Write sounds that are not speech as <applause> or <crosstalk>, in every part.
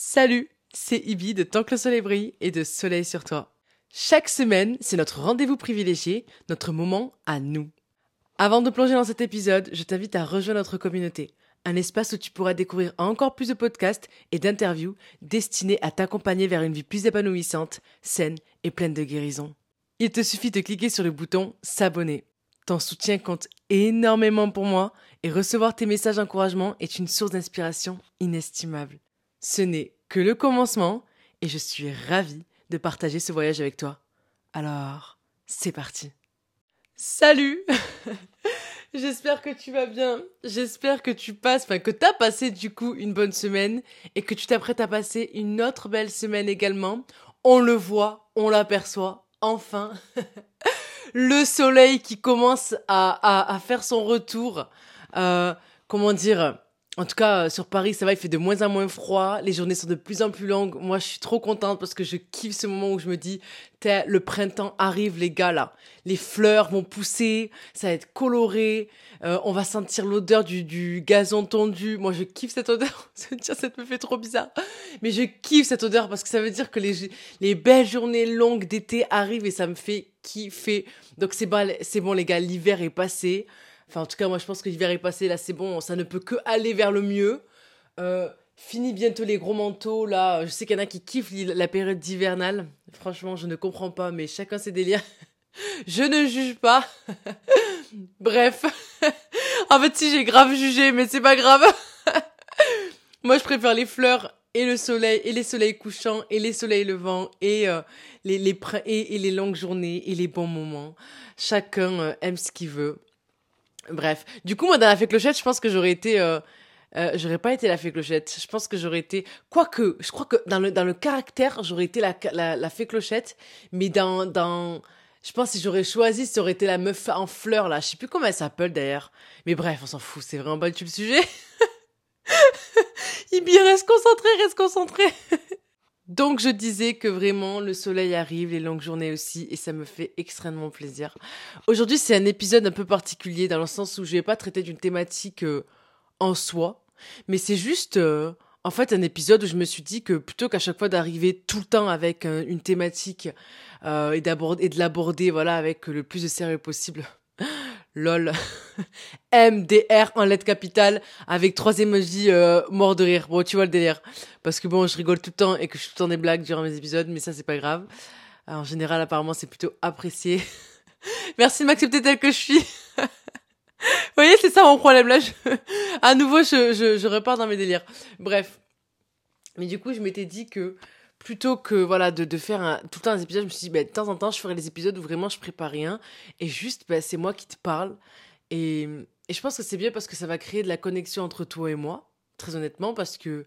Salut, c'est Ibi de Tant que le soleil brille et de Soleil sur toi. Chaque semaine, c'est notre rendez-vous privilégié, notre moment à nous. Avant de plonger dans cet épisode, je t'invite à rejoindre notre communauté, un espace où tu pourras découvrir encore plus de podcasts et d'interviews destinés à t'accompagner vers une vie plus épanouissante, saine et pleine de guérison. Il te suffit de cliquer sur le bouton S'abonner. Ton soutien compte énormément pour moi et recevoir tes messages d'encouragement est une source d'inspiration inestimable. Ce n'est que le commencement et je suis ravie de partager ce voyage avec toi. Alors, c'est parti. Salut <laughs> J'espère que tu vas bien. J'espère que tu passes, enfin que t'as passé du coup une bonne semaine et que tu t'apprêtes à passer une autre belle semaine également. On le voit, on l'aperçoit, enfin. <laughs> le soleil qui commence à, faire son retour. Euh, comment dire en tout cas, sur Paris, ça va, il fait de moins en moins froid. Les journées sont de plus en plus longues. Moi, je suis trop contente parce que je kiffe ce moment où je me dis, le printemps arrive, les gars, là. Les fleurs vont pousser, ça va être coloré. Euh, on va sentir l'odeur du, du gazon tondu. Moi, je kiffe cette odeur. <laughs> ça me fait trop bizarre. Mais je kiffe cette odeur parce que ça veut dire que les, les belles journées longues d'été arrivent et ça me fait kiffer. Donc, c'est bon, c'est bon, les gars, l'hiver est passé. Enfin, en tout cas, moi, je pense que l'hiver est passé. Là, c'est bon. Ça ne peut que aller vers le mieux. Euh, fini bientôt les gros manteaux. Là, je sais qu'il y en a qui kiffent la période d'hivernale. Franchement, je ne comprends pas, mais chacun ses délires. <laughs> je ne juge pas. <laughs> Bref. <laughs> en fait, si j'ai grave jugé, mais c'est pas grave. moi, je préfère les fleurs et le soleil et les soleils couchants et les soleils levants et euh, les longues journées et les bons moments. Chacun euh, aime ce qu'il veut. Bref. Du coup, moi, dans la fée clochette, je pense que j'aurais été... Euh, euh, j'aurais pas été la fée clochette. Je pense que j'aurais été... Quoique, je crois que dans le, dans le caractère, j'aurais été la, la, la fée clochette. Mais dans... dans je pense que si j'aurais choisi, ça aurait été la meuf en fleurs, là. Je sais plus comment elle s'appelle, d'ailleurs. Mais bref, on s'en fout. C'est vraiment pas du tout le sujet. <laughs> Il reste concentré, reste concentré. <laughs> Donc je disais que vraiment le soleil arrive, les longues journées aussi, et ça me fait extrêmement plaisir. Aujourd'hui c'est un épisode un peu particulier dans le sens où je vais pas traiter d'une thématique euh, en soi, mais c'est juste euh, en fait un épisode où je me suis dit que plutôt qu'à chaque fois d'arriver tout le temps avec euh, une thématique et et de l'aborder voilà avec le plus de sérieux possible, lol. <laughs> MDR en lettres capitales avec trois emojis euh, morts de rire. Bon, tu vois le délire. Parce que bon, je rigole tout le temps et que je suis tout le temps des blagues durant mes épisodes, mais ça, c'est pas grave. en général, apparemment, c'est plutôt apprécié. <laughs> Merci de m'accepter tel que je suis. <laughs> Vous voyez, c'est ça mon problème là. Je... à nouveau, je, je, je repars dans mes délires. Bref. Mais du coup, je m'étais dit que plutôt que voilà de, de faire un, tout le temps des épisodes, je me suis dit, bah, de temps en temps, je ferai des épisodes où vraiment je prépare rien. Et juste, bah, c'est moi qui te parle. Et, et je pense que c'est bien parce que ça va créer de la connexion entre toi et moi, très honnêtement, parce que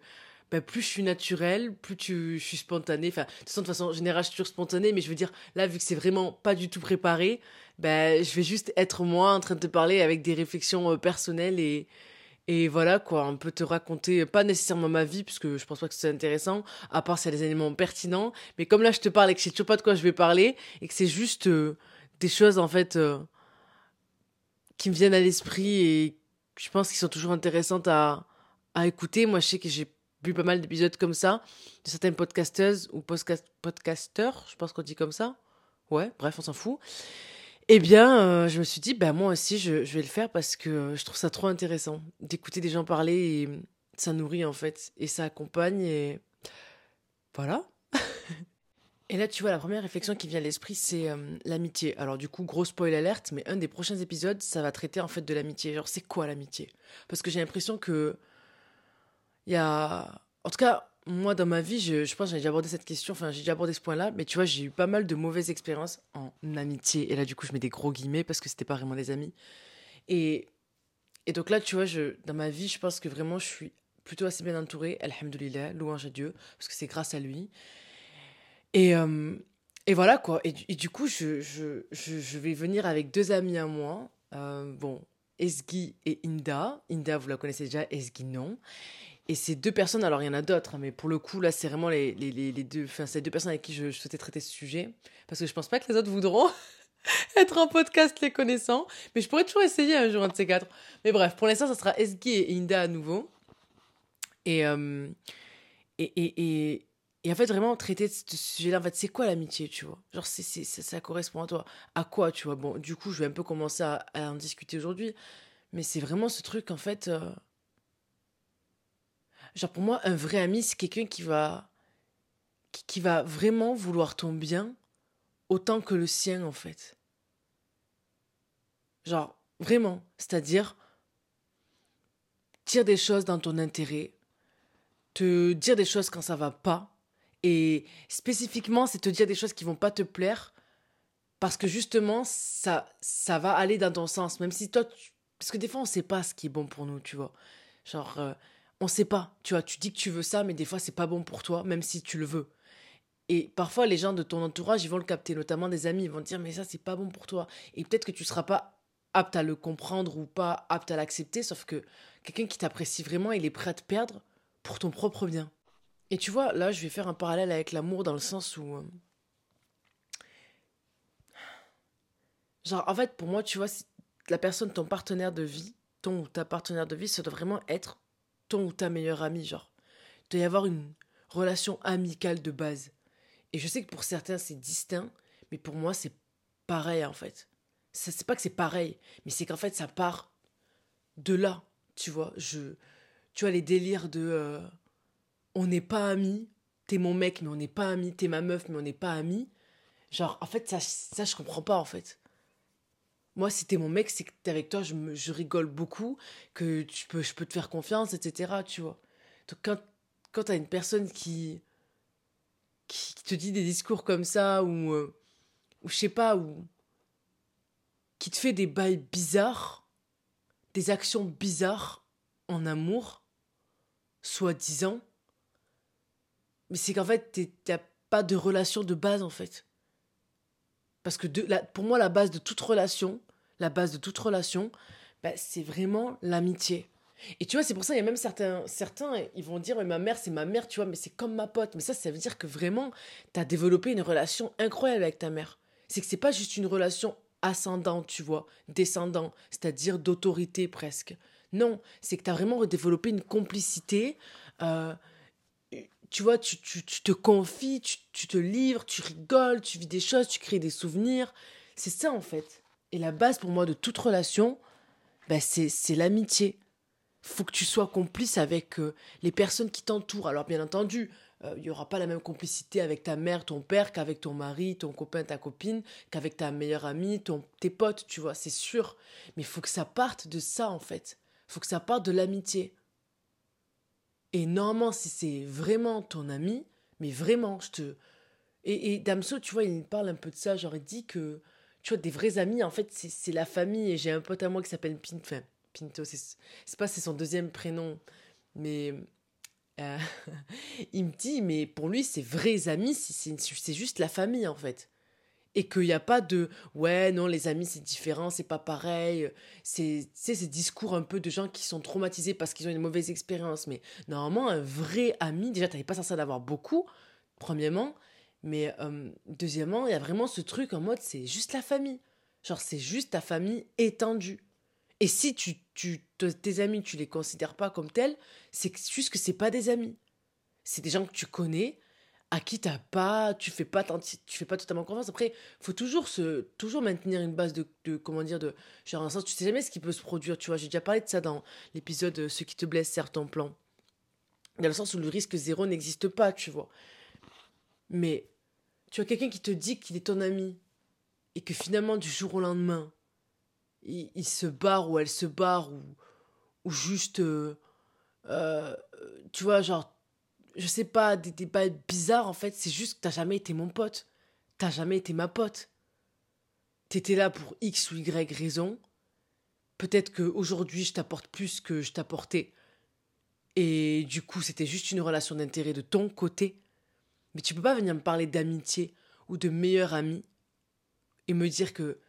bah, plus je suis naturelle, plus tu, je suis spontanée. Enfin, de toute façon, en général, je suis toujours spontanée, mais je veux dire, là, vu que c'est vraiment pas du tout préparé, bah, je vais juste être moi en train de te parler avec des réflexions euh, personnelles et, et voilà, quoi, on peut te raconter, pas nécessairement ma vie, puisque je pense pas que c'est intéressant, à part si y a des éléments pertinents. Mais comme là, je te parle et que je sais toujours pas de quoi je vais parler, et que c'est juste euh, des choses, en fait, euh, qui me viennent à l'esprit et je pense qu'ils sont toujours intéressantes à, à écouter. Moi, je sais que j'ai vu pas mal d'épisodes comme ça, de certaines podcasteuses ou podcast podcasteurs, je pense qu'on dit comme ça. Ouais, bref, on s'en fout. Eh bien, euh, je me suis dit, ben moi aussi, je, vais le faire parce que je trouve ça trop intéressant d'écouter des gens parler et ça nourrit en fait et ça accompagne et voilà. <laughs> et là, tu vois, la première réflexion qui vient à l'esprit, c'est euh, l'amitié. Alors du coup, gros spoil alerte, mais un des prochains épisodes, ça va traiter en fait de l'amitié. Genre, c'est quoi l'amitié? Parce que j'ai l'impression que il y a, en tout cas, moi, dans ma vie, je, pense que j'ai déjà abordé cette question, enfin, j'ai déjà abordé ce point-là, mais tu vois, j'ai eu pas mal de mauvaises expériences en amitié. Et là, du coup, je mets des gros guillemets parce que c'était pas vraiment des amis. Et, et donc là, tu vois, je, dans ma vie, je pense que vraiment, je suis plutôt assez bien entourée, alhamdoulilah, louange à Dieu, parce que c'est grâce à lui. Et, euh, et voilà, quoi. Et, et du coup, je, je, je, vais venir avec deux amis à moi. Euh, bon, Esgi et Inda. Inda, vous la connaissez déjà, Esgi, non. Et ces deux personnes, alors il y en a d'autres, hein, mais pour le coup, là, c'est vraiment les, les, les, deux, enfin, ces deux personnes avec qui je, souhaitais traiter ce sujet. Parce que je pense pas que les autres voudront <laughs> être en podcast les connaissant. Mais je pourrais toujours essayer un jour un de ces quatre. Mais bref, pour l'instant, ça sera Esgi et Inda à nouveau. Et, euh, Et, et, et, et en fait, vraiment, traiter ce sujet-là, en fait, c'est quoi l'amitié, tu vois? Genre, c'est, c'est, ça, correspond à toi. À quoi, tu vois? Bon, du coup, je vais un peu commencer à, à en discuter aujourd'hui. Mais c'est vraiment ce truc, en fait. Euh... Genre, pour moi, un vrai ami, c'est quelqu'un qui va. Qui, va vraiment vouloir ton bien autant que le sien, en fait. Genre, vraiment. C'est-à-dire, dire des choses dans ton intérêt, te dire des choses quand ça va pas et spécifiquement, c'est te dire des choses qui vont pas te plaire parce que justement, ça, ça va aller dans ton sens. Même si toi, parce que des fois, on sait pas ce qui est bon pour nous, tu vois. Genre, euh, on sait pas, tu vois. Tu dis que tu veux ça, mais des fois, c'est pas bon pour toi, même si tu le veux. Et parfois, les gens de ton entourage, ils vont le capter, notamment des amis, ils vont te dire, mais ça, c'est pas bon pour toi. Et peut-être que tu seras pas apte à le comprendre ou pas apte à l'accepter, sauf que quelqu'un qui t'apprécie vraiment, il est prêt à te perdre pour ton propre bien. Et tu vois, là, je vais faire un parallèle avec l'amour dans le sens où. Euh, genre, en fait, pour moi, tu vois, la personne, ton partenaire de vie, ton ou ta partenaire de vie, ça doit vraiment être ton ou ta meilleure amie, genre. Il doit y avoir une relation amicale de base. Et je sais que pour certains, c'est distinct, mais pour moi, c'est pareil, en fait. C'est pas que c'est pareil, mais c'est qu'en fait, ça part de là, tu vois. Je, tu vois, les délires de. Euh, on n'est pas amis, t'es mon mec, mais on n'est pas amis, t'es ma meuf, mais on n'est pas amis. Genre, en fait, ça, ça, je comprends pas, en fait. Moi, si t'es mon mec, c'est que avec toi, je, je rigole beaucoup, que tu peux, je peux te faire confiance, etc., tu vois. Donc, quand, quand t'as une personne qui, qui te dit des discours comme ça, ou, euh, ou je sais pas, ou qui te fait des bails bizarres, des actions bizarres en amour, soi-disant, mais c'est qu'en fait, t'as pas de relation de base, en fait. Parce que pour moi, la base de toute relation, la base de toute relation, bah, c'est vraiment l'amitié. Et tu vois, c'est pour ça, il y a même certains, certains, ils vont dire, ma mère, c'est ma mère, tu vois, mais c'est comme ma pote. Mais ça, ça veut dire que vraiment, tu as développé une relation incroyable avec ta mère. C'est que c'est pas juste une relation ascendante, tu vois, descendant, c'est-à-dire d'autorité presque. Non, c'est que tu as vraiment développé une complicité, euh, tu vois, tu, tu, te confies, tu, tu, te livres, tu rigoles, tu vis des choses, tu crées des souvenirs. C'est ça en fait. Et la base pour moi de toute relation, bah, c'est l'amitié. faut que tu sois complice avec euh, les personnes qui t'entourent. Alors bien entendu, euh, il n'y aura pas la même complicité avec ta mère, ton père, qu'avec ton mari, ton copain, ta copine, qu'avec ta meilleure amie, ton, tes potes, tu vois, c'est sûr. Mais il faut que ça parte de ça en fait. Faut que ça parte de l'amitié. Et normalement, si c'est vraiment ton ami, mais vraiment, je te. Et, et Damso, tu vois, il parle un peu de ça. Genre, il dit que, tu vois, des vrais amis, en fait, c'est la famille. Et j'ai un pote à moi qui s'appelle Pinto. Enfin, Pinto, c'est pas c'est son deuxième prénom. Mais. Euh, <laughs> il me dit, mais pour lui, c'est vrais amis, c'est juste la famille, en fait et qu'il n'y a pas de ouais non les amis c'est différent c'est pas pareil. C'est ces discours un peu de gens qui sont traumatisés parce qu'ils ont une mauvaise expérience. Mais normalement un vrai ami déjà t'avais pas censé en avoir beaucoup premièrement. Mais euh, deuxièmement il y a vraiment ce truc en mode c'est juste la famille. Genre c'est juste ta famille étendue. Et si tu, tu tes amis tu les considères pas comme tels c'est juste que c'est pas des amis. C'est des gens que tu connais à qui t'as pas, tu fais pas, tu fais pas totalement confiance. Après, faut toujours se, toujours maintenir une base de, de comment dire, de, genre, un sens, tu sais jamais ce qui peut se produire, tu vois. J'ai déjà parlé de ça dans l'épisode euh, Ce qui te blesse, certes, ton plan. Dans le sens où le risque zéro n'existe pas, tu vois. Mais, tu as quelqu'un qui te dit qu'il est ton ami, et que finalement, du jour au lendemain, il, il se barre ou elle se barre, ou, ou juste, euh, euh, tu vois, genre, je sais pas, des débats bizarres en fait, c'est juste que t'as jamais été mon pote. T'as jamais été ma pote. T'étais là pour X ou Y raison. Peut-être qu'aujourd'hui je t'apporte plus que je t'apportais. Et du coup, c'était juste une relation d'intérêt de ton côté. Mais tu peux pas venir me parler d'amitié ou de meilleur ami et me dire que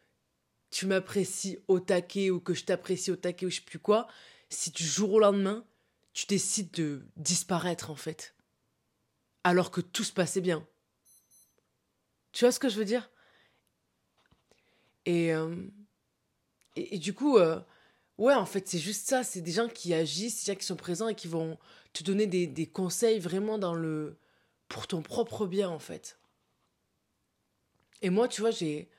tu m'apprécies au taquet ou que je t'apprécie au taquet ou je sais plus quoi, si du jour au lendemain, tu décides de disparaître en fait. Alors que tout se passait bien. Tu vois ce que je veux dire? Et, euh, et, du coup, euh, Ouais, en fait, c'est juste ça. C'est des gens qui agissent, des gens qui sont présents et qui vont te donner des, des conseils vraiment dans le. pour ton propre bien, en fait. Et moi, tu vois, j'ai.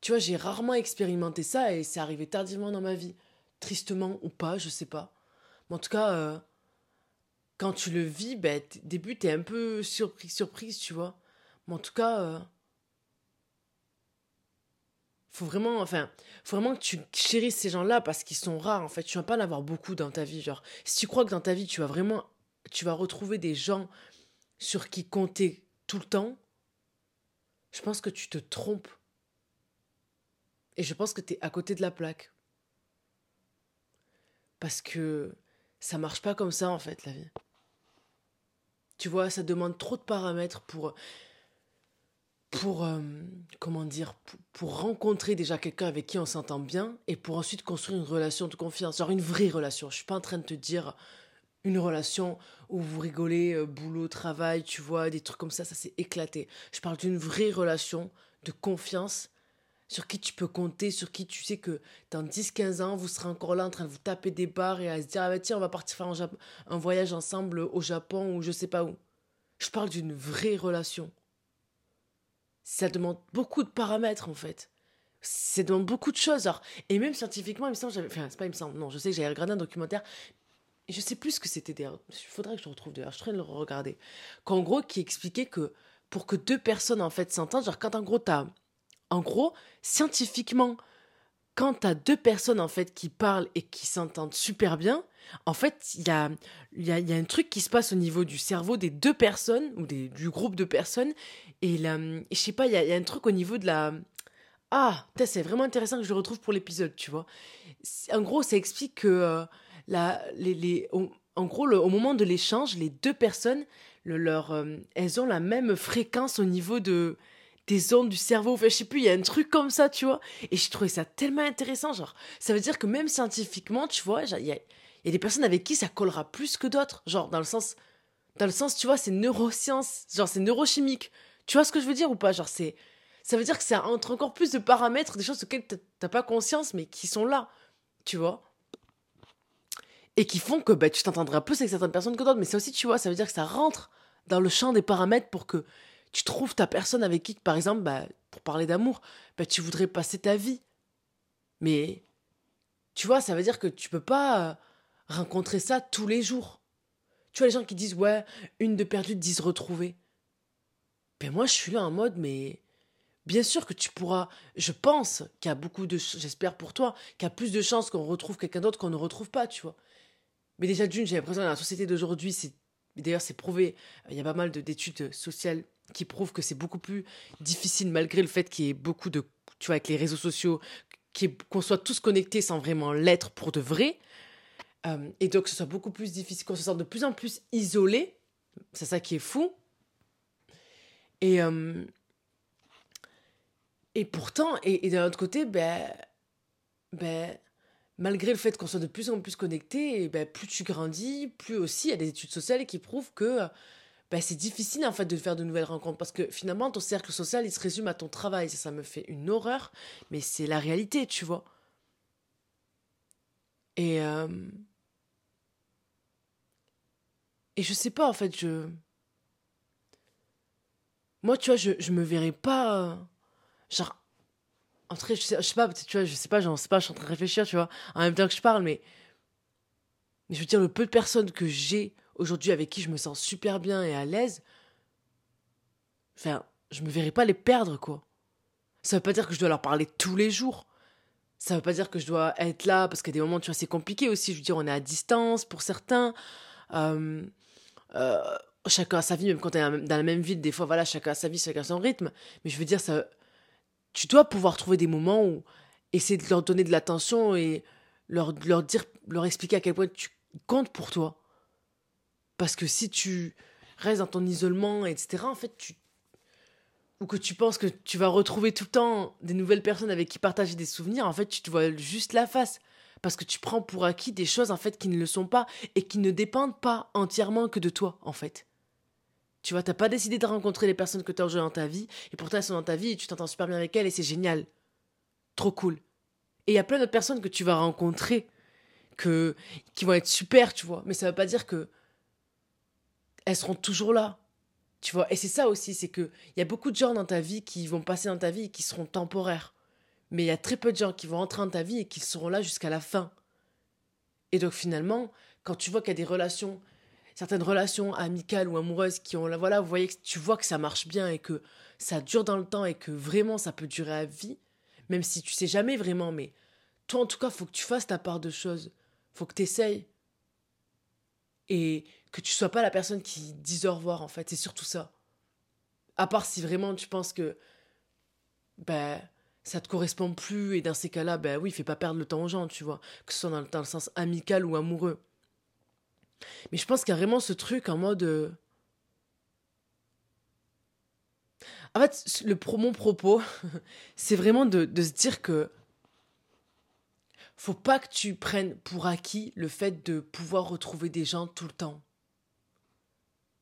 Tu vois, j'ai rarement expérimenté ça et c'est arrivé tardivement dans ma vie. Tristement ou pas, je sais pas. Mais en tout cas, euh, quand tu le vis, ben, début, t'es un peu surpris, surprise, tu vois. Mais en tout cas, euh, faut vraiment, enfin, faut vraiment que tu chérisses ces gens-là parce qu'ils sont rares, en fait. Tu vas pas en avoir beaucoup dans ta vie. Genre, si tu crois que dans ta vie, tu vas vraiment, tu vas retrouver des gens sur qui compter tout le temps, je pense que tu te trompes. Et je pense que tu es à côté de la plaque. Parce que ça marche pas comme ça, en fait, la vie. Tu vois, ça demande trop de paramètres pour pour euh, comment dire pour, rencontrer déjà quelqu'un avec qui on s'entend bien et pour ensuite construire une relation de confiance. Genre une vraie relation. Je suis pas en train de te dire une relation où vous rigolez euh, boulot travail tu vois des trucs comme ça. Ça s'est éclaté. Je parle d'une vraie relation de confiance sur qui tu peux compter sur qui tu sais que dans 10-15 ans vous serez encore là en train de vous taper des barres et à se dire ah bah tiens on va partir faire un, voyage ensemble au Japon ou je sais pas où je parle d'une vraie relation ça demande beaucoup de paramètres en fait. Ça demande beaucoup de choses. et même scientifiquement, il me semble, enfin, c'est pas il me semble, non, je sais que j'avais regardé un documentaire, je sais plus ce que c'était d'ailleurs. Il faudrait que je retrouve d'ailleurs, je train de le regarder. Qu'en gros, qui expliquait que pour que deux personnes en fait s'entendent, genre quand en gros t'as. En gros, scientifiquement, quand t'as deux personnes en fait qui parlent et qui s'entendent super bien, en fait, il y a, y, y a un truc qui se passe au niveau du cerveau des deux personnes, ou des, du groupe de personnes, et, je sais pas, il y a, y a, un truc au niveau de la... Ah, c'est vraiment intéressant que je le retrouve pour l'épisode, tu vois. En gros, ça explique que euh, la, les, les, en gros, au moment de l'échange, les deux personnes, le, leur, euh, elles ont la même fréquence au niveau de des ondes du cerveau. Enfin, je sais plus, il y a un truc comme ça, tu vois. Et j'ai trouvé ça tellement intéressant. Genre, ça veut dire que même scientifiquement, tu vois, il y a, des personnes avec qui ça collera plus que d'autres. Genre, dans le sens, dans le sens, tu vois, c'est neurosciences, genre, c'est neurochimique. Tu vois ce que je veux dire ou pas? Genre, c'est. Ça veut dire que ça entre encore plus de paramètres, des choses auxquelles t'as pas conscience, mais qui sont là. Tu vois Et qui font que bah, tu t'entendras plus avec certaines personnes que d'autres. Mais ça aussi, tu vois, ça veut dire que ça rentre dans le champ des paramètres pour que tu trouves ta personne avec qui, par exemple, bah, pour parler d'amour, bah, tu voudrais passer ta vie. Mais, tu vois, ça veut dire que tu peux pas euh, rencontrer ça tous les jours. Tu vois, les gens qui disent, ouais, une de perdue, dix retrouvée. Ben moi, je suis là en mode, mais bien sûr que tu pourras. Je pense qu'il y a beaucoup de. J'espère pour toi, qu'il y a plus de chances qu'on retrouve quelqu'un d'autre qu'on ne retrouve pas, tu vois. Mais déjà, d'une, j'ai l'impression que dans la société d'aujourd'hui, c'est. D'ailleurs, c'est prouvé. Il y a pas mal d'études sociales qui prouvent que c'est beaucoup plus difficile, malgré le fait qu'il y ait beaucoup de. Tu vois, avec les réseaux sociaux, qu'on soit tous connectés sans vraiment l'être pour de vrai. Euh, et donc, que ce soit beaucoup plus difficile, qu'on se sente de plus en plus isolé. C'est ça qui est fou. Et, euh, et pourtant, et, d'un autre côté, ben, ben, malgré le fait qu'on soit de plus en plus connecté, ben, plus tu grandis, plus aussi il y a des études sociales qui prouvent que ben, c'est difficile en fait de faire de nouvelles rencontres parce que finalement ton cercle social il se résume à ton travail. Ça, me fait une horreur, mais c'est la réalité, tu vois. Et, euh, et je sais pas en fait, je moi, tu vois, je, je me verrais pas. Euh, genre. Entrer, je sais, je sais pas, tu vois, je sais pas, j'en sais pas, je suis en train de réfléchir, tu vois, en même temps que je parle, mais. Mais je veux dire, le peu de personnes que j'ai aujourd'hui avec qui je me sens super bien et à l'aise. Enfin, je me verrais pas les perdre, quoi. Ça veut pas dire que je dois leur parler tous les jours. Ça veut pas dire que je dois être là, parce a des moments, tu vois, c'est compliqué aussi. Je veux dire, on est à distance pour certains. Euh, euh, chacun a sa vie, même quand tu es dans la même ville, des fois, voilà, chacun a sa vie, chacun a son rythme. Mais je veux dire, ça, tu dois pouvoir trouver des moments où essayer de leur donner de l'attention et leur, leur dire, leur expliquer à quel point tu comptes pour toi. Parce que si tu restes dans ton isolement, etc., en fait, tu. Ou que tu penses que tu vas retrouver tout le temps des nouvelles personnes avec qui partager des souvenirs, en fait, tu te vois juste la face parce que tu prends pour acquis des choses en fait qui ne le sont pas et qui ne dépendent pas entièrement que de toi en fait. Tu vois, t'as pas décidé de rencontrer les personnes que tu as rejoint dans ta vie, et pourtant elles sont dans ta vie et tu t'entends super bien avec elles et c'est génial. Trop cool. Et il y a plein d'autres personnes que tu vas rencontrer que, qui vont être super, tu vois. Mais ça veut pas dire que elles seront toujours là. Tu vois, et c'est ça aussi, c'est que il y a beaucoup de gens dans ta vie qui vont passer dans ta vie et qui seront temporaires. Mais il y a très peu de gens qui vont entrer dans ta vie et qui seront là jusqu'à la fin. Et donc finalement, quand tu vois qu'il y a des relations, certaines relations amicales ou amoureuses qui ont là, voilà, vous voyez, tu vois que ça marche bien et que ça dure dans le temps et que vraiment ça peut durer à vie, même si tu sais jamais vraiment, mais toi en tout cas, faut que tu fasses ta part de choses. Faut que tu essayes. Et que tu sois pas la personne qui dit au revoir, en fait. C'est surtout ça. À part si vraiment tu penses que ben, ça te correspond plus, et dans ces cas-là, ben oui, fais pas perdre le temps aux gens, tu vois. Que ce soit dans, dans le sens amical ou amoureux. Mais je pense qu'il y a vraiment ce truc en mode. Euh, en fait, le mon propos, <laughs> c'est vraiment de, de se dire que faut pas que tu prennes pour acquis le fait de pouvoir retrouver des gens tout le temps.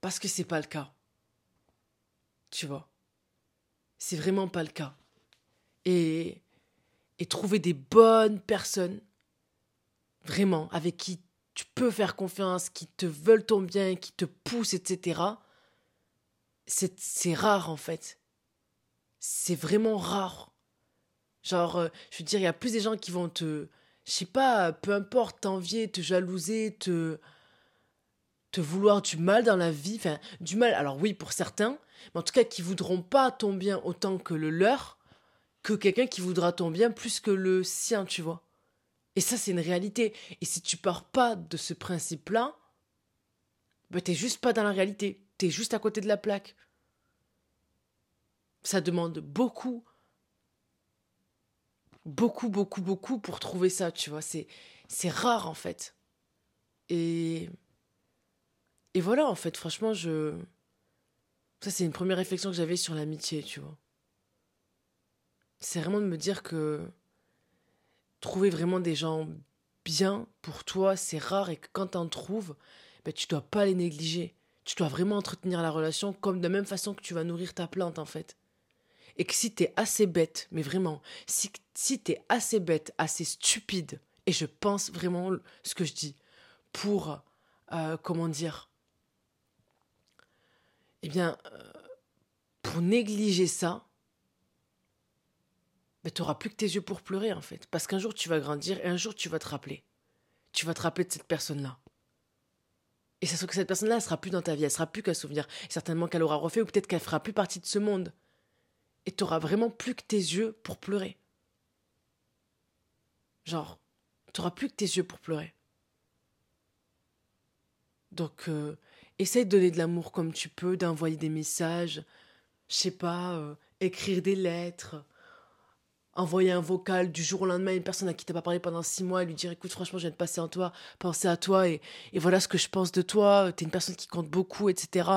Parce que c'est pas le cas. Tu vois. C'est vraiment pas le cas. Et, et trouver des bonnes personnes, vraiment, avec qui tu peux faire confiance, qui te veulent ton bien, qui te poussent, etc., c'est rare en fait. C'est vraiment rare. Genre, euh, je veux dire, il y a plus des gens qui vont te, je sais pas, peu importe, t'envier, te jalouser, te, vouloir du mal dans la vie, enfin du mal, alors oui pour certains, mais en tout cas qui voudront pas ton bien autant que le leur, que quelqu'un qui voudra ton bien plus que le sien, tu vois. Et ça c'est une réalité. Et si tu pars pas de ce principe-là, ben t'es juste pas dans la réalité, t'es juste à côté de la plaque. Ça demande beaucoup, beaucoup, beaucoup, beaucoup pour trouver ça, tu vois. C'est, c'est rare en fait. Et et voilà, en fait, franchement, je. Ça, c'est une première réflexion que j'avais sur l'amitié, tu vois. C'est vraiment de me dire que trouver vraiment des gens bien pour toi, c'est rare et que quand t'en trouves, ben, tu dois pas les négliger. Tu dois vraiment entretenir la relation comme de la même façon que tu vas nourrir ta plante, en fait. Et que si t'es assez bête, mais vraiment, si, si t'es assez bête, assez stupide, et je pense vraiment ce que je dis, pour, euh, comment dire, eh bien, euh, pour négliger ça, ben, tu n'auras plus que tes yeux pour pleurer, en fait. Parce qu'un jour, tu vas grandir et un jour, tu vas te rappeler. Tu vas te rappeler de cette personne-là. Et ça se que cette personne-là, elle sera plus dans ta vie, elle sera plus qu'un souvenir. Certainement qu'elle aura refait ou peut-être qu'elle fera plus partie de ce monde. Et tu n'auras vraiment plus que tes yeux pour pleurer. Genre, tu plus que tes yeux pour pleurer. Donc, euh, essaye de donner de l'amour comme tu peux, d'envoyer des messages, je sais pas, euh, écrire des lettres, envoyer un vocal du jour au lendemain à une personne à qui t'as pas parlé pendant six mois et lui dire écoute franchement je viens de passer en toi, penser à toi et, voilà ce que je pense de toi, t'es une personne qui compte beaucoup, etc.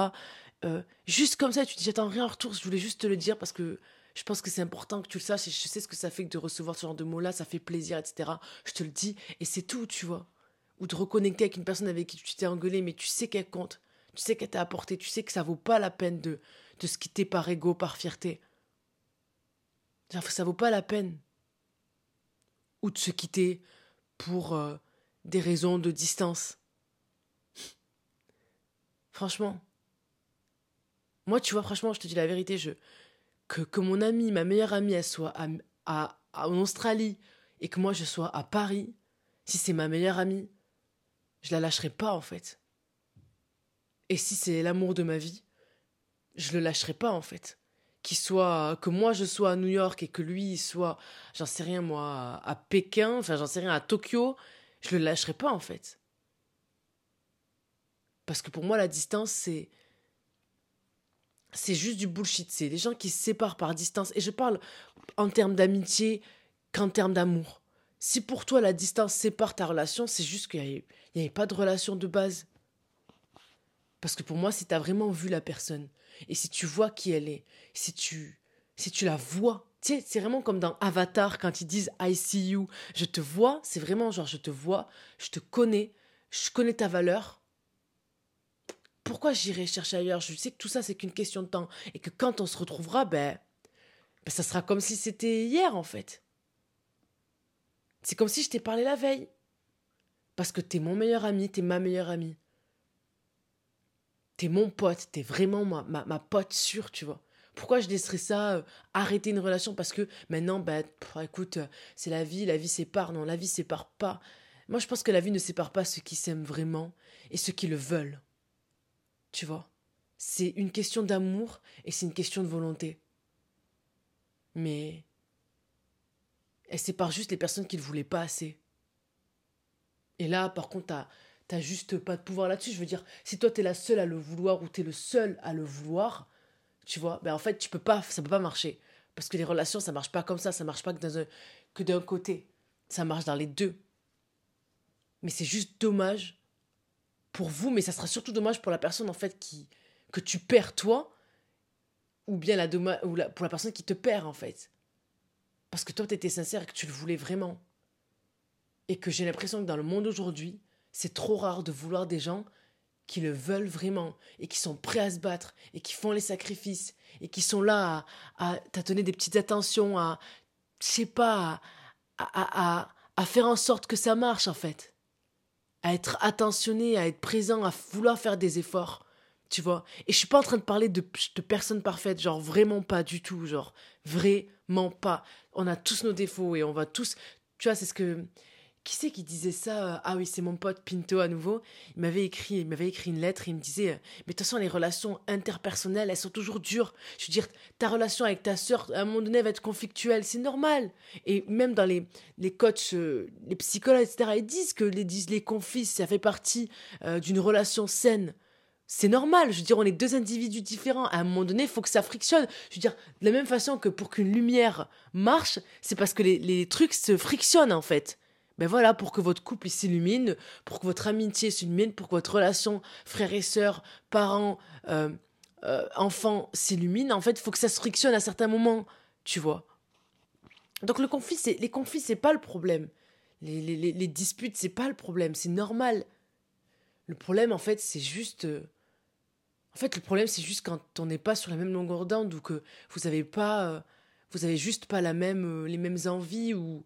Euh, juste comme ça, tu dis j'attends rien en retour, je voulais juste te le dire parce que je pense que c'est important que tu le saches et je sais ce que ça fait que de recevoir ce genre de mots-là, ça fait plaisir, etc. Je te le dis et c'est tout, tu vois. Ou de reconnecter avec une personne avec qui tu t'es engueulé mais tu sais qu'elle compte. Tu sais qu'elle t'a apporté, tu sais que ça vaut pas la peine de, de se quitter par ego, par fierté. Ça vaut pas la peine. Ou de se quitter pour euh, des raisons de distance. franchement. Moi, tu vois, franchement, je te dis la vérité, que, que mon amie, ma meilleure amie, elle soit à, en Australie et que moi je sois à Paris, si c'est ma meilleure amie, je la lâcherai pas en fait. Et si c'est l'amour de ma vie, je le lâcherai pas en fait. Qu'il soit que moi je sois à New York et que lui soit, j'en sais rien moi, à Pékin, enfin j'en sais rien à Tokyo, je le lâcherai pas en fait. Parce que pour moi la distance c'est c'est juste du bullshit. C'est des gens qui se séparent par distance. Et je parle en termes d'amitié qu'en termes d'amour. Si pour toi la distance sépare ta relation, c'est juste qu'il n'y avait, pas de relation de base. Parce que pour moi, si tu as vraiment vu la personne, et si tu vois qui elle est, si tu, si tu la vois, tu sais, c'est vraiment comme dans Avatar quand ils disent I see you, je te vois, c'est vraiment genre je te vois, je te connais, je connais ta valeur. Pourquoi j'irai chercher ailleurs? Je sais que tout ça, c'est qu'une question de temps. Et que quand on se retrouvera, ben, ben ça sera comme si c'était hier, en fait. C'est comme si je t'ai parlé la veille. Parce que t'es mon meilleur ami, t'es ma meilleure amie. T'es mon pote, t'es vraiment ma, ma, pote sûre, tu vois. Pourquoi je laisserais ça euh, arrêter une relation? Parce que maintenant, bah, écoute, euh, c'est la vie, la vie sépare. Non, la vie sépare pas. Moi, je pense que la vie ne sépare pas ceux qui s'aiment vraiment et ceux qui le veulent. Tu vois? C'est une question d'amour et c'est une question de volonté. Mais elle sépare juste les personnes qui ne voulaient pas assez. Et là, par contre, t'as, t'as juste pas de pouvoir là-dessus. Je veux dire, si toi t'es la seule à le vouloir ou t'es le seul à le vouloir, tu vois, ben en fait, tu peux pas, ça peut pas marcher. Parce que les relations, ça marche pas comme ça, ça marche pas que, d'un côté. Ça marche dans les deux. Mais c'est juste dommage pour vous, mais ça sera surtout dommage pour la personne, en fait, qui, que tu perds toi, ou bien la, ou pour la personne qui te perd, en fait. Parce que toi, tu étais sincère et que tu le voulais vraiment. Et que j'ai l'impression que dans le monde aujourd'hui, c'est trop rare de vouloir des gens qui le veulent vraiment et qui sont prêts à se battre et qui font les sacrifices et qui sont là à, à des petites attentions, à, je sais pas, à, à, à, faire en sorte que ça marche en fait. À être attentionné, à être présent, à vouloir faire des efforts. Tu vois Et je suis pas en train de parler de, de personnes parfaites, genre vraiment pas du tout, genre vraiment pas. On a tous nos défauts et on va tous. Tu vois, c'est ce que qui c'est qui disait ça euh, Ah oui, c'est mon pote Pinto à nouveau. Il m'avait écrit, il m'avait écrit une lettre. il me disait, euh, mais de toute façon, les relations interpersonnelles, elles sont toujours dures. Je veux dire, ta relation avec ta sœur, à un moment donné, va être conflictuelle. C'est normal. Et même dans les les coachs, euh, les psychologues, etc., ils disent que les les conflits, ça fait partie d'une relation saine. C'est normal, je veux dire, on est deux individus différents. À un moment donné, il faut que ça frictionne. Je veux dire, de la même façon que pour qu'une lumière marche, c'est parce que les, les trucs se frictionnent en fait ben voilà, pour que votre couple s'illumine, pour que votre amitié s'illumine, pour que votre relation frère et sœur, parents, euh, euh, enfants s'illumine, en fait, il faut que ça se frictionne à certains moments, tu vois. Donc le conflit, c'est les conflits, c'est pas le problème. Les, les, les, les disputes, c'est pas le problème, c'est normal. Le problème, en fait, c'est juste. Euh, en fait, le problème, c'est juste quand on n'est pas sur la même longueur d'onde ou que vous avez pas. vous avez juste pas la même, les mêmes envies ou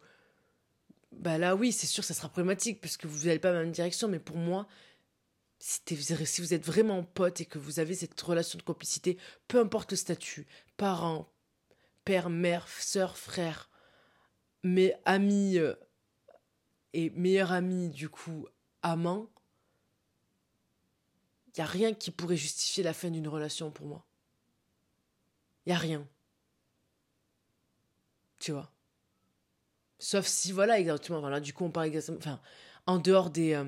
bah là oui, c'est sûr, ça sera problématique parce que vous n'allez pas dans la même direction. Mais pour moi, si, vous êtes vraiment pote et que vous avez cette relation de complicité, peu importe le statut, parents, père, mère, soeur, frère, mais amis euh, et meilleurs amis, du coup, amants, il n'y a rien qui pourrait justifier la fin d'une relation pour moi. Il n'y a rien. Tu vois? Sauf si, voilà, exactement. Voilà, du coup, on parle exactement. Enfin, en dehors des, euh,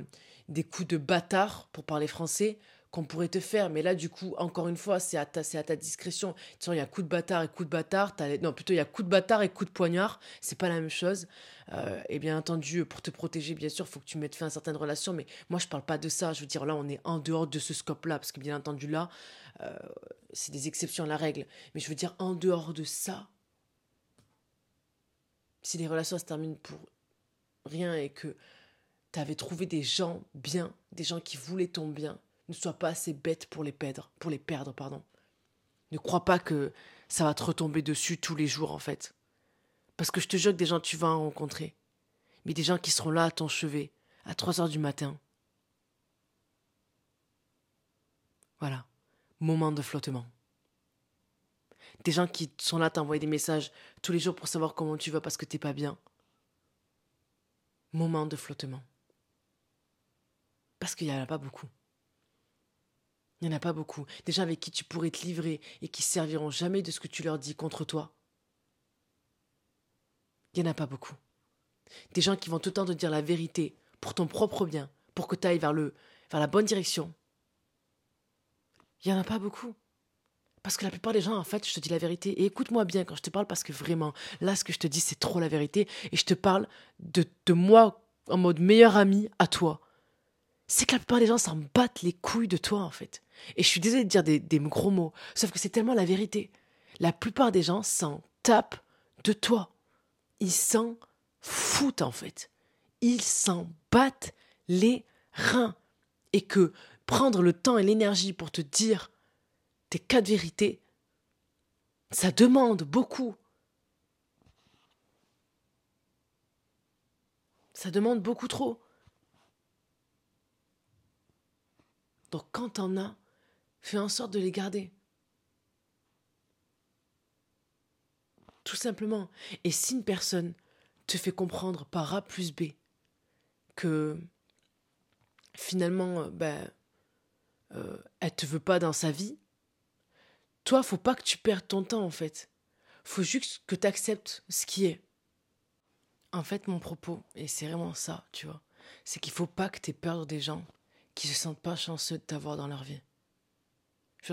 des coups de bâtard, pour parler français, qu'on pourrait te faire. Mais là, du coup, encore une fois, c'est à ta, à ta discrétion. Tu il y a coup de bâtard et coup de bâtard. non, plutôt, il y a coup de bâtard et coup de poignard. C'est pas la même chose. Euh, et bien entendu, pour te protéger, bien sûr, faut que tu mettes fin à certaines relations. Mais moi, je parle pas de ça. Je veux dire, là, on est en dehors de ce scope-là. Parce que, bien entendu, là, euh, c'est des exceptions à la règle. Mais je veux dire, en dehors de ça, si les relations se terminent pour rien et que tu avais trouvé des gens bien, des gens qui voulaient ton bien, ne sois pas assez bête pour les perdre, pardon. Ne crois pas que ça va te retomber dessus tous les jours en fait. Parce que je te jure que des gens tu vas en rencontrer, mais des gens qui seront là à ton chevet à 3 heures du matin. Voilà, moment de flottement. Des gens qui sont là t'envoyer des messages tous les jours pour savoir comment tu vas parce que t'es pas bien. Moment de flottement. Parce qu'il n'y en a pas beaucoup. Il n'y en a pas beaucoup. Des gens avec qui tu pourrais te livrer et qui serviront jamais de ce que tu leur dis contre toi. Il n'y en a pas beaucoup. Des gens qui vont tout le temps te dire la vérité pour ton propre bien, pour que tu ailles vers, le, vers la bonne direction. Il n'y en a pas beaucoup. Parce que la plupart des gens, en fait, je te dis la vérité. Et écoute-moi bien quand je te parle, parce que vraiment, là, ce que je te dis, c'est trop la vérité. Et je te parle de, de moi en mode meilleur ami à toi. C'est que la plupart des gens s'en battent les couilles de toi, en fait. Et je suis désolée de dire des, des gros mots, sauf que c'est tellement la vérité. La plupart des gens s'en tapent de toi. Ils s'en foutent, en fait. Ils s'en battent les reins. Et que prendre le temps et l'énergie pour te dire tes quatre vérités, ça demande beaucoup. Ça demande beaucoup trop. Donc quand t'en as, fais en sorte de les garder. Tout simplement. Et si une personne te fait comprendre par A plus B que finalement, euh, ben, euh, elle te veut pas dans sa vie, toi, faut pas que tu perdes ton temps en fait. Faut juste que tu acceptes ce qui est. En fait, mon propos, et c'est vraiment ça, tu vois, c'est qu'il faut pas que tu aies peur des gens qui se sentent pas chanceux de t'avoir dans leur vie.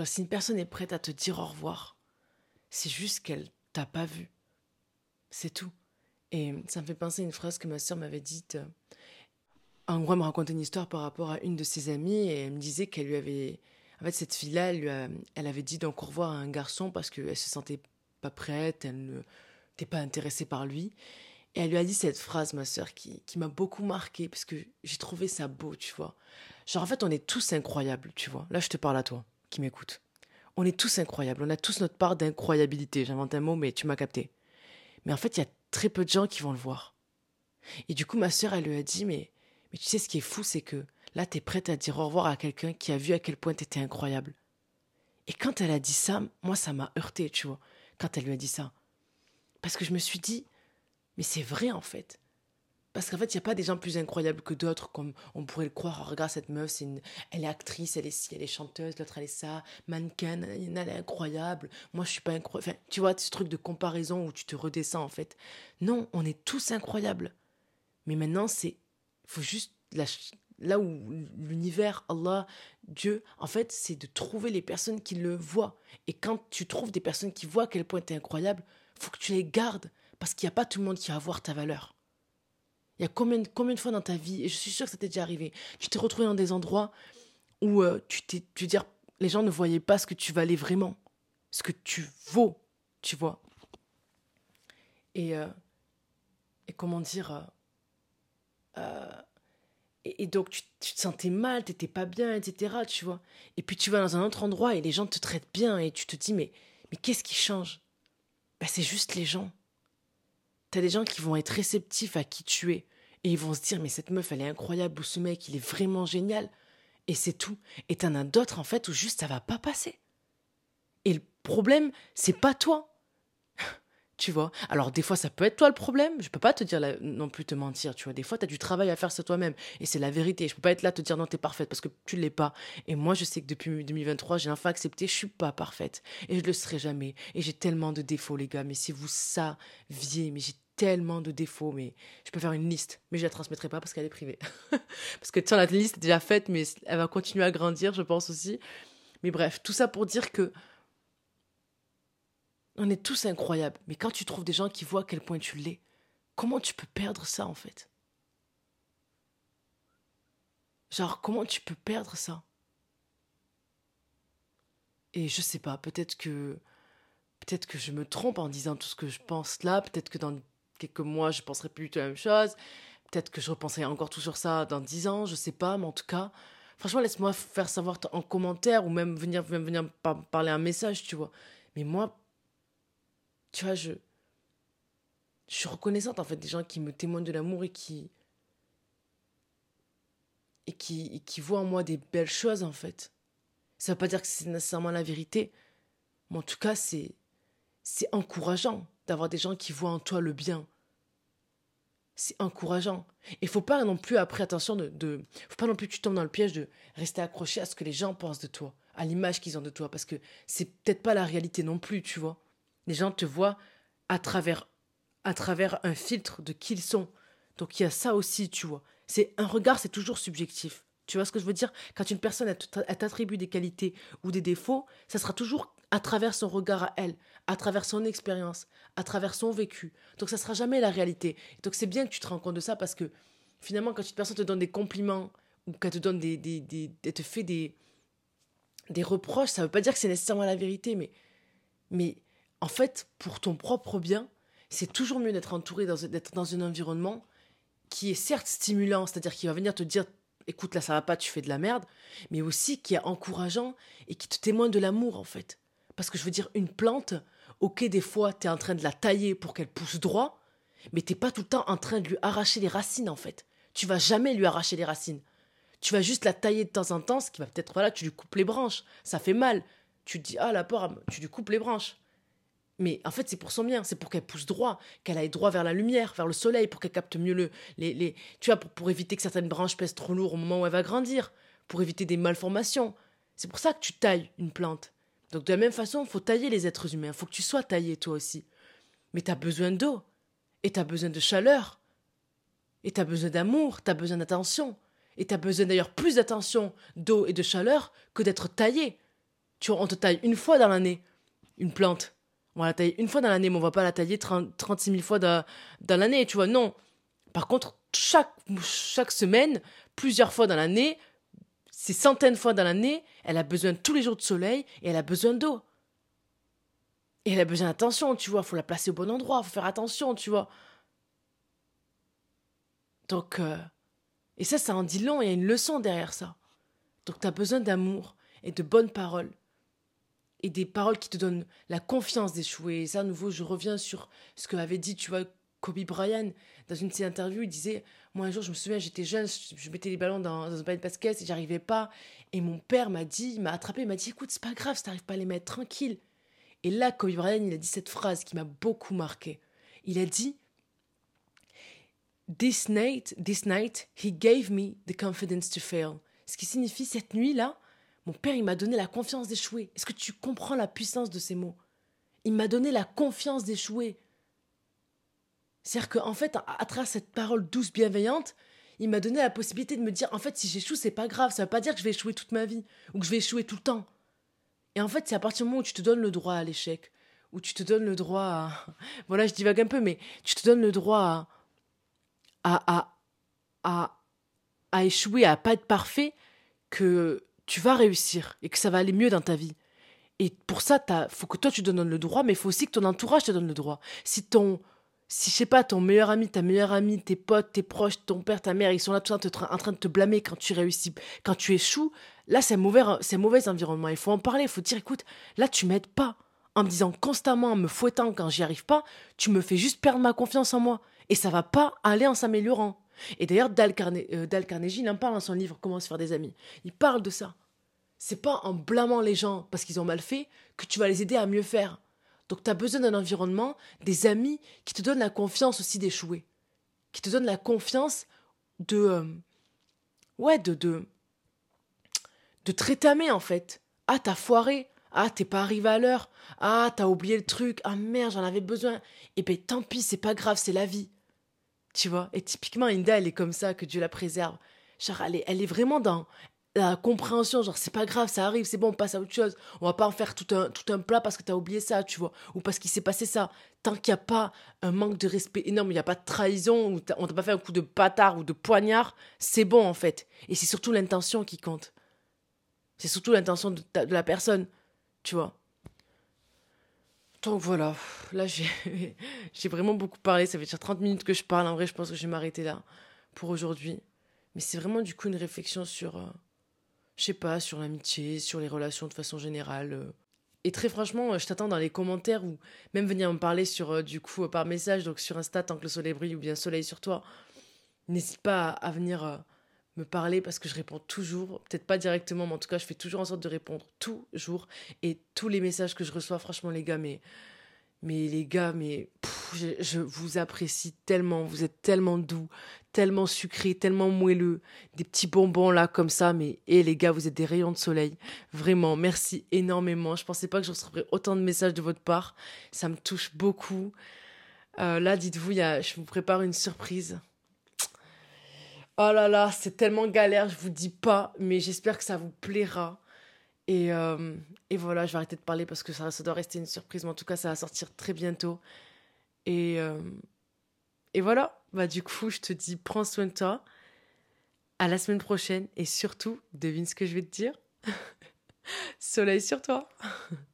si une personne est prête à te dire au revoir, c'est juste qu'elle t'a pas vu. C'est tout. Et ça me fait penser à une phrase que ma soeur m'avait dite. En gros, elle me racontait une histoire par rapport à une de ses amies et elle me disait qu'elle lui avait. En fait, cette fille-là, elle, avait dit donc au à un garçon parce qu'elle se sentait pas prête, elle n'était pas intéressée par lui. Et elle lui a dit cette phrase, ma qui, qui m'a beaucoup marquée parce que j'ai trouvé ça beau, tu vois. Genre, en fait, on est tous incroyables, tu vois. Là, je te parle à toi, qui m'écoute. On est tous incroyables. On a tous notre part d'incroyabilité. J'invente un mot, mais tu m'as capté. Mais en fait, il y a très peu de gens qui vont le voir. Et du coup, ma sœur, elle lui a dit, mais, mais tu sais, ce qui est fou, c'est que là, tu es prête à dire au revoir à quelqu'un qui a vu à quel point tu étais incroyable. Et quand elle a dit ça, moi, ça m'a heurté, tu vois, quand elle lui a dit ça. Parce que je me suis dit, mais c'est vrai, en fait. Parce qu'en fait, il n'y a pas des gens plus incroyables que d'autres, comme on pourrait le croire. Regarde cette meuf, elle est actrice, elle est ci, elle est chanteuse, l'autre elle est ça, mannequin, elle est incroyable. Moi, je suis pas incroyable. Enfin, tu vois, ce truc de comparaison où tu te redescends, en fait. Non, on est tous incroyables. Mais maintenant, c'est. faut juste. Là où l'univers, Allah, Dieu, en fait, c'est de trouver les personnes qui le voient. Et quand tu trouves des personnes qui voient quel point tu es incroyable, faut que tu les gardes. Parce qu'il n'y a pas tout le monde qui va voir ta valeur. Il y a combien, combien de fois dans ta vie, et je suis sûre que ça t'est déjà arrivé, tu t'es retrouvé dans des endroits où euh, tu t'es, tu les gens ne voyaient pas ce que tu valais vraiment, ce que tu vaux, tu vois. Et, euh, comment dire, euh, et, donc tu, te sentais mal, t'étais pas bien, etc., tu vois. Et puis tu vas dans un autre endroit et les gens te traitent bien et tu te dis, mais, mais qu'est-ce qui change? Ben, C'est juste les gens. T'as des gens qui vont être réceptifs à qui tu es. Et ils vont se dire, mais cette meuf, elle est incroyable, ou ce mec, il est vraiment génial. Et c'est tout. Et t'en as d'autres, en fait, où juste ça va pas passer. Et le problème, c'est pas toi. Tu vois? Alors, des fois, ça peut être toi le problème. Je peux pas te dire non plus te mentir, tu vois. Des fois, tu as du travail à faire sur toi-même. Et c'est la vérité. Je peux pas être là te dire non, t'es parfaite parce que tu l'es pas. Et moi, je sais que depuis 2023, j'ai enfin accepté, je suis pas parfaite. Et je le serai jamais. Et j'ai tellement de défauts, les gars. Mais si vous saviez, mais j'ai tellement de défauts, mais je peux faire une liste, mais je la transmettrai pas parce qu'elle est privée. <laughs> parce que sais, la liste est déjà faite, mais elle va continuer à grandir, je pense aussi. Mais bref, tout ça pour dire que on est tous incroyables, mais quand tu trouves des gens qui voient à quel point tu l'es, comment tu peux perdre ça en fait? Genre, comment tu peux perdre ça? Et je sais pas, peut-être que peut-être que je me trompe en disant tout ce que je pense là, peut-être que dans quelques mois, je penserai plus la même chose. Peut-être que je repenserai encore tout sur ça dans dix ans, je sais pas, mais en tout cas, franchement, laisse-moi faire savoir en commentaire ou même venir, même venir parler un message, tu vois. Mais moi, tu vois, je, je suis reconnaissante en fait des gens qui me témoignent de l'amour et qui et qui, qui voient en moi des belles choses en fait. Ça veut pas dire que c'est nécessairement la vérité, mais en tout cas c'est c'est encourageant d'avoir des gens qui voient en toi le bien. C'est encourageant. Et faut pas non plus, après, attention, de, de. Faut pas non plus que tu tombes dans le piège de rester accroché à ce que les gens pensent de toi, à l'image qu'ils ont de toi, parce que c'est peut-être pas la réalité non plus, tu vois. Les gens te voient à travers, un filtre de qui ils sont. Donc il y a ça aussi, tu vois. C'est un regard, c'est toujours subjectif. Tu vois ce que je veux dire? Quand une personne t'attribue des qualités ou des défauts, ça sera toujours à travers son regard à elle, à travers son expérience, à travers son vécu. Donc ça sera jamais la réalité. Donc c'est bien que tu te rends compte de ça parce que finalement quand une personne te donne des compliments ou qu'elle te donne des, te fait des des reproches, ça veut pas dire que c'est nécessairement la vérité, mais en fait pour ton propre bien, c'est toujours mieux d'être entouré d'être dans un environnement qui est certes stimulant, c'est-à-dire qui va venir te dire écoute là ça va pas, tu fais de la merde, mais aussi qui est encourageant et qui te témoigne de l'amour en fait. Parce que je veux dire, une plante, ok, des fois, tu es en train de la tailler pour qu'elle pousse droit, Mais t'es pas tout le temps en train de lui arracher les racines, en fait. Tu vas jamais lui arracher les racines. Tu vas juste la tailler de temps en temps, ce qui va peut-être, voilà, tu lui coupes les branches. Ça fait mal. Tu te dis, ah, la porte, tu lui coupes les branches. Mais en fait, c'est pour son bien, c'est pour qu'elle pousse droit, qu'elle aille droit vers la lumière, vers le soleil, pour qu'elle capte mieux le, les, les tu vois, pour, éviter que certaines branches pèsent trop lourd au moment où elle va grandir, pour éviter des malformations. C'est pour ça que tu tailles une plante. Donc de la même façon, faut tailler les êtres humains, faut que tu sois taillé toi aussi. Mais tu as besoin d'eau, et tu as besoin de chaleur, et tu as besoin d'amour, tu as besoin d'attention, et tu as besoin d'ailleurs plus d'attention, d'eau et de chaleur que d'être taillé. Tu vois, on te taille une fois dans l'année, une plante. On va la tailler une fois dans l'année, mais on va pas la tailler 30, 36 000 fois dans, dans l'année, tu vois. Non. Par contre, chaque, chaque semaine, plusieurs fois dans l'année, ces centaines de fois dans l'année, elle a besoin tous les jours de soleil et elle a besoin d'eau. Et elle a besoin d'attention, tu vois. Faut la placer au bon endroit, faut faire attention, tu vois. Donc, euh, et ça, ça en dit long, il y a une leçon derrière ça. Donc, tu as besoin d'amour et de bonnes paroles et des paroles qui te donnent la confiance d'échouer. Et ça, à nouveau, je reviens sur ce que avait dit, tu vois, Kobe Bryant dans une de ses interviews. Il disait Moi, un jour, je me souviens, j'étais jeune, je, mettais les ballons dans, un panier de basket et j'arrivais pas. Et mon père m'a dit, m'a attrapé, il m'a dit Écoute, c'est pas grave si t'arrives pas à les mettre, tranquille. Et là, Kobe Bryant, il a dit cette phrase qui m'a beaucoup marqué. Il a dit This night, this night, he gave me the confidence to fail. Ce qui signifie cette nuit-là, mon père, il m'a donné la confiance d'échouer. Est-ce que tu comprends la puissance de ces mots? Il m'a donné la confiance d'échouer. C'est-à-dire qu'en fait, à, travers cette parole douce, bienveillante, il m'a donné la possibilité de me dire, en fait, si j'échoue, c'est pas grave. Ça veut pas dire que je vais échouer toute ma vie ou que je vais échouer tout le temps. Et en fait, c'est à partir du moment où tu te donnes le droit à l'échec, où tu te donnes le droit à... <laughs> Voilà, je divague un peu, mais tu te donnes le droit à... à, à, à, à échouer, à pas être parfait, que tu vas réussir et que ça va aller mieux dans ta vie. Et pour ça, il faut que toi tu te donnes le droit, mais il faut aussi que ton entourage te donne le droit. Si ton, si je sais pas, ton meilleur ami, ta meilleure amie, tes potes, tes proches, ton père, ta mère, ils sont là tout en train de te blâmer quand tu réussis, quand tu échoues, là c'est mauvais, c'est mauvais environnement. Il faut en parler, il faut dire, écoute, là tu m'aides pas. En me disant constamment, en me fouettant quand j'y arrive pas, tu me fais juste perdre ma confiance en moi. Et ça va pas aller en s'améliorant. Et d'ailleurs, Dal, euh, Dal, Carnegie, il en parle dans son livre Comment se faire des amis. Il parle de ça. C'est pas en blâmant les gens parce qu'ils ont mal fait que tu vas les aider à mieux faire. Donc tu as besoin d'un environnement, des amis qui te donnent la confiance aussi d'échouer. Qui te donnent la confiance de. Euh, ouais, de. de de te en fait. Ah, t'as foiré. Ah, t'es pas arrivé à l'heure. Ah, t'as oublié le truc. Ah merde, j'en avais besoin. Eh ben tant pis, c'est pas grave, c'est la vie. Tu vois Et typiquement, Inda, elle est comme ça, que Dieu la préserve. Genre, elle est, elle est vraiment dans. La compréhension, genre, c'est pas grave, ça arrive, c'est bon, on passe à autre chose. On va pas en faire tout un, tout un plat parce que t'as oublié ça, tu vois. Ou parce qu'il s'est passé ça. Tant qu'il n'y a pas un manque de respect énorme, il n'y a pas de trahison, on t'a pas fait un coup de bâtard ou de poignard, c'est bon, en fait. Et c'est surtout l'intention qui compte. C'est surtout l'intention de, de la personne, tu vois. Donc voilà, là <laughs> j'ai vraiment beaucoup parlé, ça fait déjà 30 minutes que je parle, en vrai je pense que je vais m'arrêter là pour aujourd'hui. Mais c'est vraiment du coup une réflexion sur, euh, je sais pas, sur l'amitié, sur les relations de façon générale. Euh. Et très franchement, euh, je t'attends dans les commentaires ou même venir me parler sur, du coup, par message, donc sur Insta tant que le soleil brille ou bien soleil sur toi. N'hésite pas à, venir me parler parce que je réponds toujours, peut-être pas directement, mais en tout cas, je fais toujours en sorte de répondre toujours. Et tous les messages que je reçois, franchement, les gars, mais, les gars, mais je, vous apprécie tellement, vous êtes tellement doux, tellement sucrés, tellement moelleux, des petits bonbons là comme ça, mais et les gars, vous êtes des rayons de soleil. Vraiment, merci énormément. Je pensais pas que je recevrais autant de messages de votre part. Ça me touche beaucoup. Euh, là, dites-vous, je vous prépare une surprise. Oh là là, c'est tellement galère, je vous dis pas, mais j'espère que ça vous plaira. Et, euh, et, voilà, je vais arrêter de parler parce que ça, doit rester une surprise, mais en tout cas, ça va sortir très bientôt. Et, euh, et voilà, bah du coup, je te dis, prends soin de toi. À la semaine prochaine et surtout, devine ce que je vais te dire. <laughs> Soleil sur toi. <laughs>